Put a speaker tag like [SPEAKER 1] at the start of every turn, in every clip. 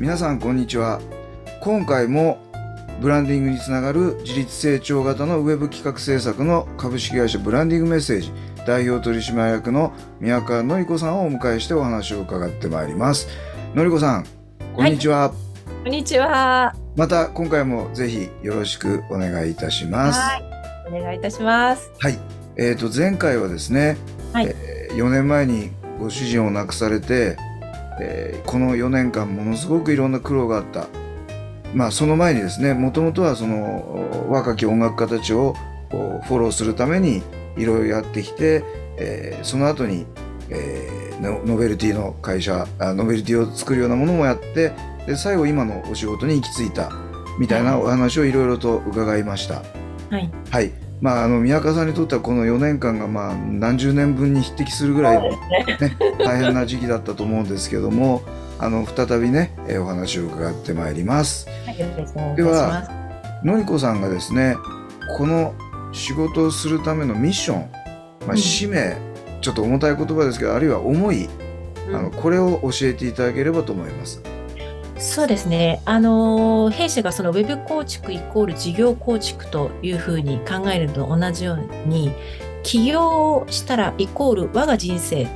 [SPEAKER 1] 皆さんこんにちは。今回もブランディングにつながる自立成長型のウェブ企画制作の株式会社ブランディングメッセージ代表取締役の宮川のり子さんをお迎えしてお話を伺ってまいります。のり子さんこんにちは、
[SPEAKER 2] こんにちは。
[SPEAKER 1] また今回もぜひよろしくお願いいたします。
[SPEAKER 2] はい。お願いいたします。
[SPEAKER 1] はい、えー、と前回はですね、
[SPEAKER 2] はい。
[SPEAKER 1] え4年前にご主人を亡くされて、えーこの4年間ものすごくいろんな苦労があったまあその前にですねもともとはそのお若き音楽家たちをフォローするためにいろいろやってきて、えーその後に、えーノノベルティの会社あノベルティを作るようなものもやってで最後今のお仕事に行き着いたみたいなお話をいろいろと伺いました。
[SPEAKER 2] はい。
[SPEAKER 1] はい。まあ、あの宮川さんにとってはこの4年間がまあ何十年分に匹敵するぐらいの、ね、大変な時期だったと思うんですけども あの再びねえーお話を伺ってまいります。では。のりこさんがですねこの仕事をするためのミッション、まあ、
[SPEAKER 2] うん
[SPEAKER 1] 使命、ちょっと重たい言葉ですけどあるいは思い、あのこれを教えていただければと思います。
[SPEAKER 2] そうですね。あのー、弊社がそのウェブ構築イコール事業構築というふうに考えるのと同じように、起業をしたらイコール我が人生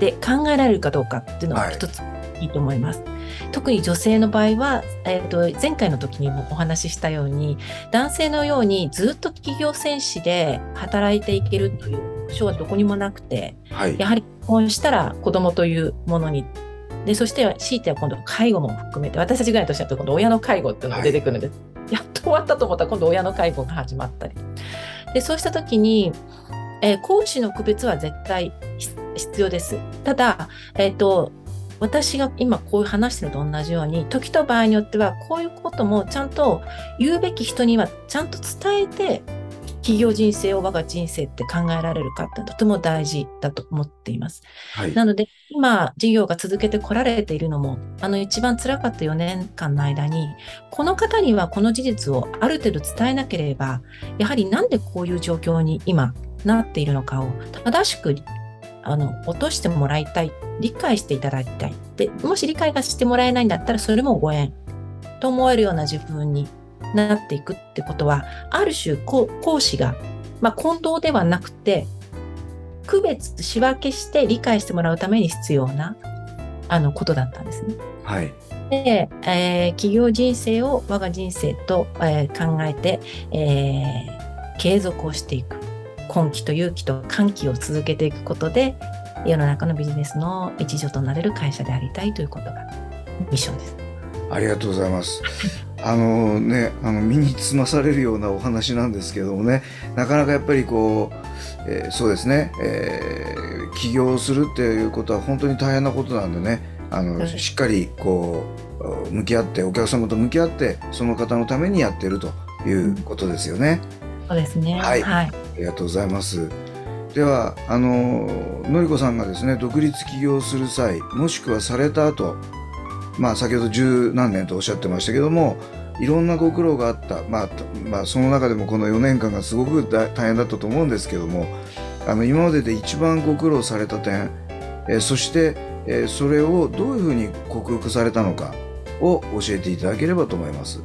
[SPEAKER 2] で考えられるかどうかっていうの
[SPEAKER 1] は
[SPEAKER 2] 一ついいと思います。特に女性の場合は、えー、と前回の時にもお話ししたように男性のようにずっと企業戦士で働いていけるという保証はどこにもなくて
[SPEAKER 1] はい
[SPEAKER 2] やはり結婚したら子供というものにでそして強いては今度介護も含めて私たちぐらいの年だと今度親の介護っていうのが出てくるので、やっと終わったと思ったら今度親の介護が始まったり。でそうした時に、えー講師の区別は絶対必必要です。ただ、えっと私が今こういう話してるのと同じように時と場合によってはこういうこともちゃんと言うべき人にはちゃんと伝えて企業人生を我が人生って考えられるかってとても大事だと思っています。
[SPEAKER 1] はい
[SPEAKER 2] なので今事業が続けてこられているのもあの一番辛かった4年間の間にこの方にはこの事実をある程度伝えなければやはりなんでこういう状況に今なっているのかを正しくあの落としてもらいたい理解していただきたいでもし理解がしてもらえないんだったらそれもご縁と思えるような自分になっていくってことはある種講師が、まあ、混同ではなくて区別仕分けして理解してもらうために必要なあのことだったんですね。
[SPEAKER 1] はい
[SPEAKER 2] で、えー企業人生を我が人生と、えー考えて、えー継続をしていく根気と勇気と歓喜を続けていくことで世の中のビジネスの一助となれる会社でありたいということがミッションです。
[SPEAKER 1] ありがとうございます。あのね、あの身につまされるようなお話なんですけどもね、なかなかやっぱりこう、えーそうですね、えー起業するっていうことは本当に大変なことなんでね、あの、
[SPEAKER 2] はい
[SPEAKER 1] しっかりこう向き合ってお客様と向き合ってその方のためにやってるということですよね。
[SPEAKER 2] そうですね。
[SPEAKER 1] はい
[SPEAKER 2] はい。
[SPEAKER 1] ありがとうございます。では、あの、のりこさんがですね、独立起業する際、もしくはされた後、まあ、先ほど十何年とおっしゃってましたけども、いろんなご苦労があった、まあ、とまあ、その中でもこの4年間がすごく大大変だったと思うんですけども、あの、今までで一番ご苦労された点、えーそして、えーそれをどういうふうに克服されたのかを教えていただければと思います。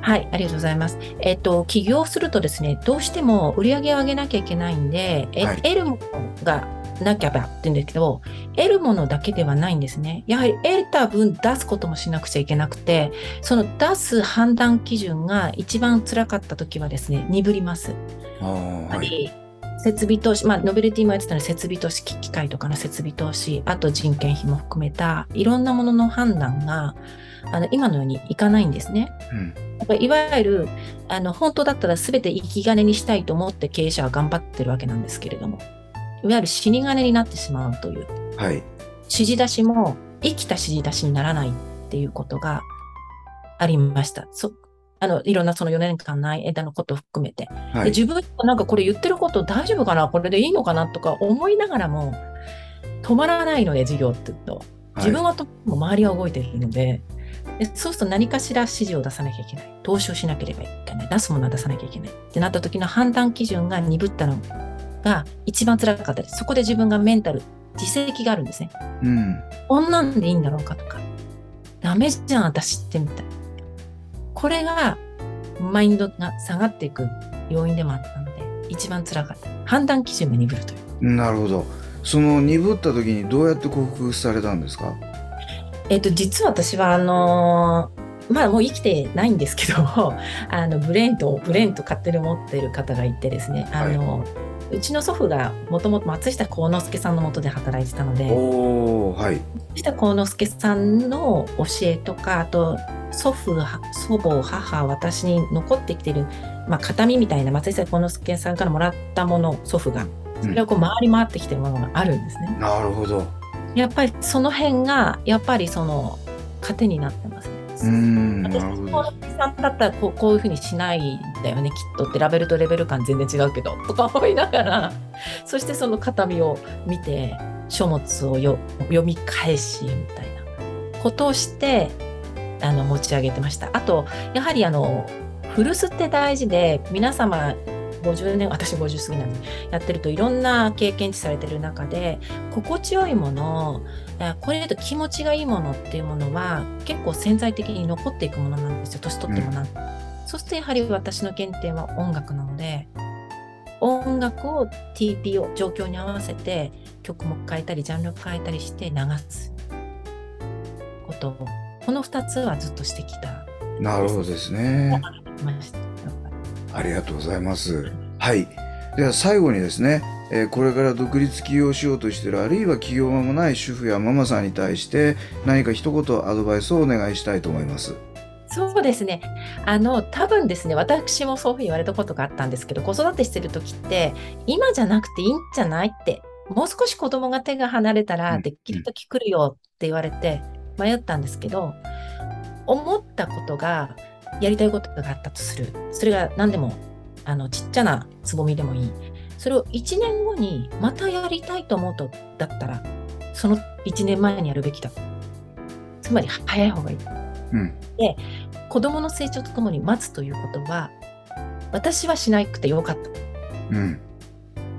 [SPEAKER 2] はい、ありがとうございます。えっと、起業するとですね、どうしても売り上げを上げなきゃいけないんで、え
[SPEAKER 1] はい
[SPEAKER 2] 得るものがなきゃばって言うんですけど、得るものだけではないんですね。やはり得た分出すこともしなくちゃいけなくて、その出す判断基準が一番辛かった時はですね、鈍ります。設備投資、まあ、ノベルティもやってたので、設備投資、機械とかの設備投資、あと人件費も含めた、いろんなものの判断が、あの今のようにいかないんですね。
[SPEAKER 1] うん
[SPEAKER 2] やっぱりいわゆるあの本当だったら全て生き金にしたいと思って経営者は頑張ってるわけなんですけれども、いわゆる死に金になってしまうという、
[SPEAKER 1] はい。
[SPEAKER 2] 指示出しも生きた指示出しにならないっていうことがありました。そあのいろんなその4年間の間のことを含めて。
[SPEAKER 1] はい。
[SPEAKER 2] で自分はなんかこれ言ってること大丈夫かな？これでいいのかな？とか思いながらも止まらないので授業って言うと。自分はとも周りは動いてるので。でそうすると何かしら指示を出さなきゃいけない。投資をしなければいけない。出すものは出さなきゃいけない。ってなった時の判断基準が鈍ったのが一番辛かったです。そこで自分がメンタル自責があるんですね。
[SPEAKER 1] うん。
[SPEAKER 2] こんなんでいいんだろうかとか。ダメじゃん私ってみたいこれがマインドが下がっていく要因でもあったので一番辛かった。判断基準が鈍るという。
[SPEAKER 1] なるほど。その鈍った時にどうやって克服されたんですか？
[SPEAKER 2] えっと実は私はあのーまあもう生きてないんですけど あのブレーンとブレーンと勝手に持ってる方がいてですね。あの、うちの祖父がもともと松下幸之助さんのもとで働いてたので
[SPEAKER 1] はい。
[SPEAKER 2] 松下幸之助さんの教えとかあと祖父は祖母母私に残ってきてる、まあ、形見みたいな松下幸之助さんからもらったもの祖父がそれをこう回り回ってきてるものがあるんですね。
[SPEAKER 1] なるほど。
[SPEAKER 2] やっぱりその辺がやっぱりその糧になってます私
[SPEAKER 1] るほど。
[SPEAKER 2] このさんだったらこうこういうふうにしないんだよね。きっとってラベルとレベル感全然違うけどとか思いながら。そしてその形見を見て書物をよ読み返しみたいなことをしてあの持ち上げてました。あとやはりあの古巣って大事で皆様50年私50過ぎなんでやってるといろんな経験値されてる中で心地よいものあこれだと気持ちがいいものっていうものは結構潜在的に残っていくものなんですよ。年取ってもな、そうするとやはり私の原点は音楽なので音楽を TPO 状況に合わせて曲も変えたりジャンル変えたりして流すことをこの2つはずっとしてきた。
[SPEAKER 1] なるほどですね。
[SPEAKER 2] ました
[SPEAKER 1] ありがとうございます。はい。では最後にですね、えーこれから独立起業しようとしているあるいは起業間もない主婦やママさんに対して何か一言アドバイスをお願いしたいと思います。
[SPEAKER 2] そうですね。あの、多分ですね、私もそういうふうに言われたことがあったんですけど、子育てしてる時って、今じゃなくていいんじゃないって、もう少し子供が手が離れた
[SPEAKER 1] うん。
[SPEAKER 2] らできる時来るよって言われて迷ったんですけど、思ったことが、やりたいことがあったとする。それが何でも、あの、ちっちゃなつぼみでもいい。それを1年後にまたやりたいと思うと、だったら、その1年前にやるべきだ。つまり、早い方がいい。
[SPEAKER 1] うん
[SPEAKER 2] 子供の成長とともに待つということは私はしなくてよかった
[SPEAKER 1] うん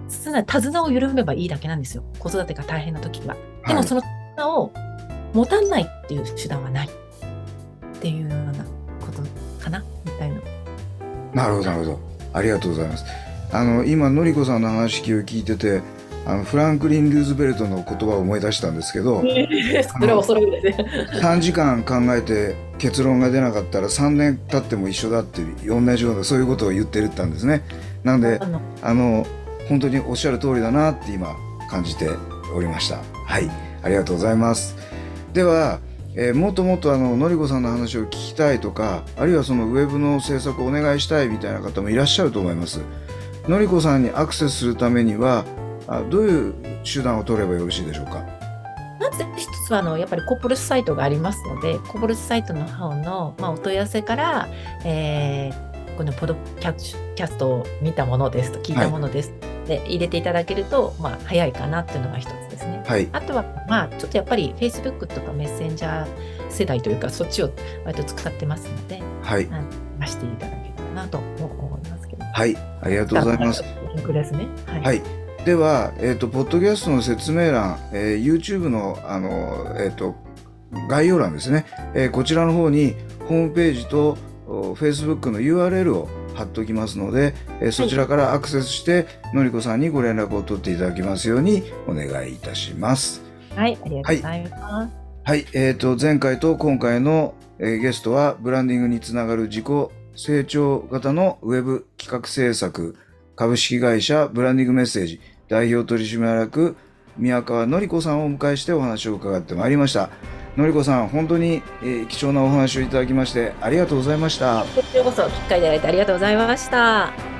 [SPEAKER 2] つまり手綱を緩めばいいだけなんですよ子育てが大変な時はで
[SPEAKER 1] はい
[SPEAKER 2] もその手綱を持たないっていう手段はないっていうようなかなみたいな。
[SPEAKER 1] なるほどなるほど。ありがとうございます。あの今のりこさんの話を聞いててあのフランクリン・ルーズベルトの言葉を思い出したんですけど
[SPEAKER 2] それは恐ろしいです。ね
[SPEAKER 1] 3時間考えて結論が出なかったら3年経っても一緒だっていう同じようなそういうことを言ってるったんですね。なので
[SPEAKER 2] あの
[SPEAKER 1] あの本当におっしゃる通りだなって今感じておりました。はい。ありがとうございます。では、えーもっともっとあののりこさんの話を聞きたいとかあるいはそのウェブの制作をお願いしたいみたいな方もいらっしゃると思いますのりこさんにアクセスするためにはあどういう手段を取ればよろしいでしょうか？
[SPEAKER 2] まず一つはあのやっぱりコーポレスサイトがありますのでコーポレスサイトの方の、まあ、お問い合わせから、えーこのポドキャキャストを見たものですと聞いたものです、で入れていただけると、まあ、早いかなっていうのが一つ。
[SPEAKER 1] はい
[SPEAKER 2] あとは、まあ、ちょっとやっぱり Facebook とかメッセンジャー世代というかそっちを割と使ってますので
[SPEAKER 1] はい
[SPEAKER 2] 出していただけたらなと思いますけど。
[SPEAKER 1] はいありがとうございます
[SPEAKER 2] リンクですね。はい。
[SPEAKER 1] はい。では、えっ、と、ポッドキャストの説明欄、えー YouTube の、あの、えっ、と、概要欄ですね、えーこちらの方に、ホームページと、お Facebook の URL を貼っておきますので、えーそちらからアクセスして、のりこさんにご連絡を取っていただきますようにお願いいたします。
[SPEAKER 2] はい、ありがとうございます。
[SPEAKER 1] はい、えっ、と、前回と今回の、えーゲストは、ブランディングにつながる自己成長型のウェブ企画制作株式会社ブランディングメッセージ代表取締役宮川典子さんをお迎えしてお話を伺ってまいりました。のりこさん本当に、えー貴重なお話をいただきましてありがとうございました。
[SPEAKER 2] こちらこそ機会いただいてありがとうございました。